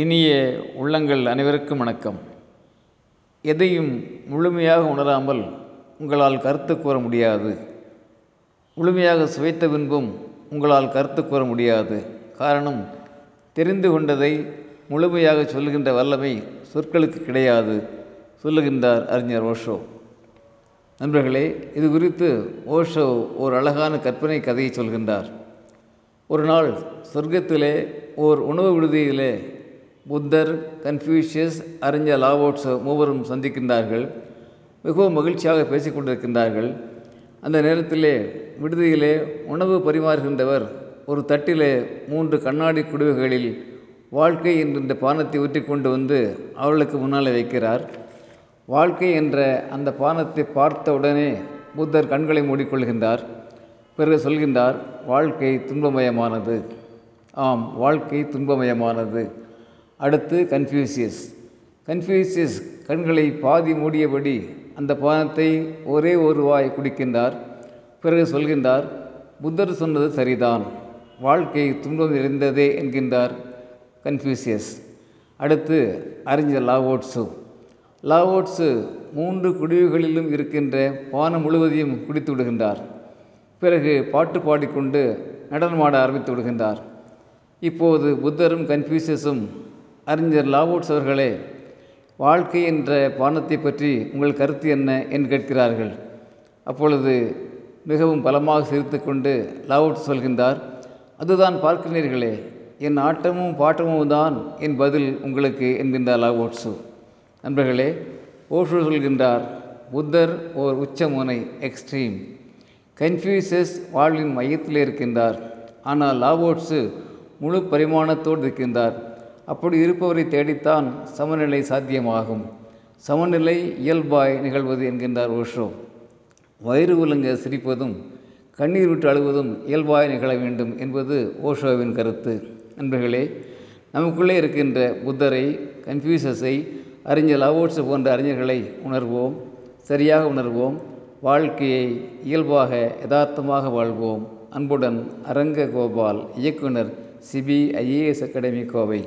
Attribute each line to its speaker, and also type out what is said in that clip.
Speaker 1: இனிய உள்ளங்கள் அனைவருக்கும் வணக்கம். எதையும் முழுமையாக உணராமல் உங்களால் கருத்து கூற முடியாது. முழுமையாக சுவைத்த பின்பும் உங்களால் கருத்து கூற முடியாது. காரணம் தெரிந்து கொண்டதை முழுமையாக சொல்லுகின்ற வல்லமை சொற்களுக்கு கிடையாது சொல்லுகின்றார் அறிஞர் ஓஷோ. நண்பர்களே இது குறித்து ஓஷோ ஒரு அழகான கற்பனை கதையை சொல்கின்றார். ஒரு நாள் சொர்க்கத்திலே ஓர் உணவு விடுதியிலே புத்தர் கன்ஃபியூஷியஸ் அறிஞர் லாவோட்ஸ் மூவரும் சந்திக்கின்றார்கள். மிகவும் மகிழ்ச்சியாக பேசிக்கொண்டிருக்கின்றார்கள் அந்த நேரத்திலே விடுதியிலே உணவு பரிமாறுகின்றவர் ஒரு தட்டிலே மூன்று கண்ணாடி குடுவைகளில் வாழ்க்கை என்கின்ற பானத்தை ஊற்றி கொண்டு வந்து அவர்களுக்கு முன்னால் வைக்கிறார். வாழ்க்கை என்ற அந்த பானத்தை பார்த்த உடனே புத்தர் கண்களை மூடிக்கொள்கின்றார். பிறகு சொல்கின்றார் வாழ்க்கை துன்பமயமானது. ஆம் வாழ்க்கை துன்பமயமானது. அடுத்து கன்ஃபியூசியஸ் கன்ஃபியூசியஸ் கண்களை பாதி மூடியபடி அந்த பானத்தை ஒரே ஒரு வாய் குடிக்கின்றார். பிறகு சொல்கின்றார் புத்தர் சொன்னது சரிதான். வாழ்க்கை துன்பம் நிறைந்ததே என்கின்றார் கன்ஃபியூசியஸ் அடுத்து அறிஞர் லாவோட்ஸு லாவோட்ஸு மூன்று குடிவுகளிலும் இருக்கின்ற பானம் முழுவதையும் குடித்து விடுகின்றார். பிறகு பாட்டு பாடிக்கொண்டு நடனமாட ஆரம்பித்து விடுகின்றார். இப்போது புத்தரும் கன்ஃபியூசியஸும் அறிஞர் லாவோட்ஸ் அவர்களே வாழ்க்கை என்ற பானத்தை பற்றி உங்கள் கருத்து என்ன என்று கேட்கிறார்கள். அப்பொழுது மிகவும் பலமாக சிரித்து கொண்டு லாவோட்ஸ் சொல்கின்றார் அதுதான் பார்க்கிறீர்களே என் ஆட்டமும் பாட்டமும் தான் என் பதில் உங்களுக்கு என்கின்றார் லாவோட்ஸு. நண்பர்களே ஓஷோ சொல்கின்றார் புத்தர் ஓர் உச்சமுனை எக்ஸ்ட்ரீம். கன்ஃபியூசஸ் வாழ்வின் மையத்தில் இருக்கின்றார். ஆனால் லாவோட்ஸு முழு பரிமாணத்தோடு இருக்கின்றார். அப்படி இருப்பவரை தேடித்தான் சமநிலை சாத்தியமாகும். சமநிலை இயல்பாய் நிகழ்வது என்கின்றார் ஓஷோ. வயிறு உலங்க சிரிப்பதும் கண்ணீர் விட்டு அழுவதும் இயல்பாய் நிகழ வேண்டும் என்பது ஓஷோவின் கருத்து. நண்பர்களே நமக்குள்ளே இருக்கின்ற புத்தரை கன்ஃபியூசஸை அறிஞர் லாவோட்ஸ் போன்ற அறிஞர்களை உணர்வோம் சரியாக உணர்வோம் வாழ்க்கையை இயல்பாக யதார்த்தமாக வாழ்வோம். அன்புடன் அரங்க கோபால் இயக்குனர் சிபிஐஏஎஸ் அகாடமி கோவை.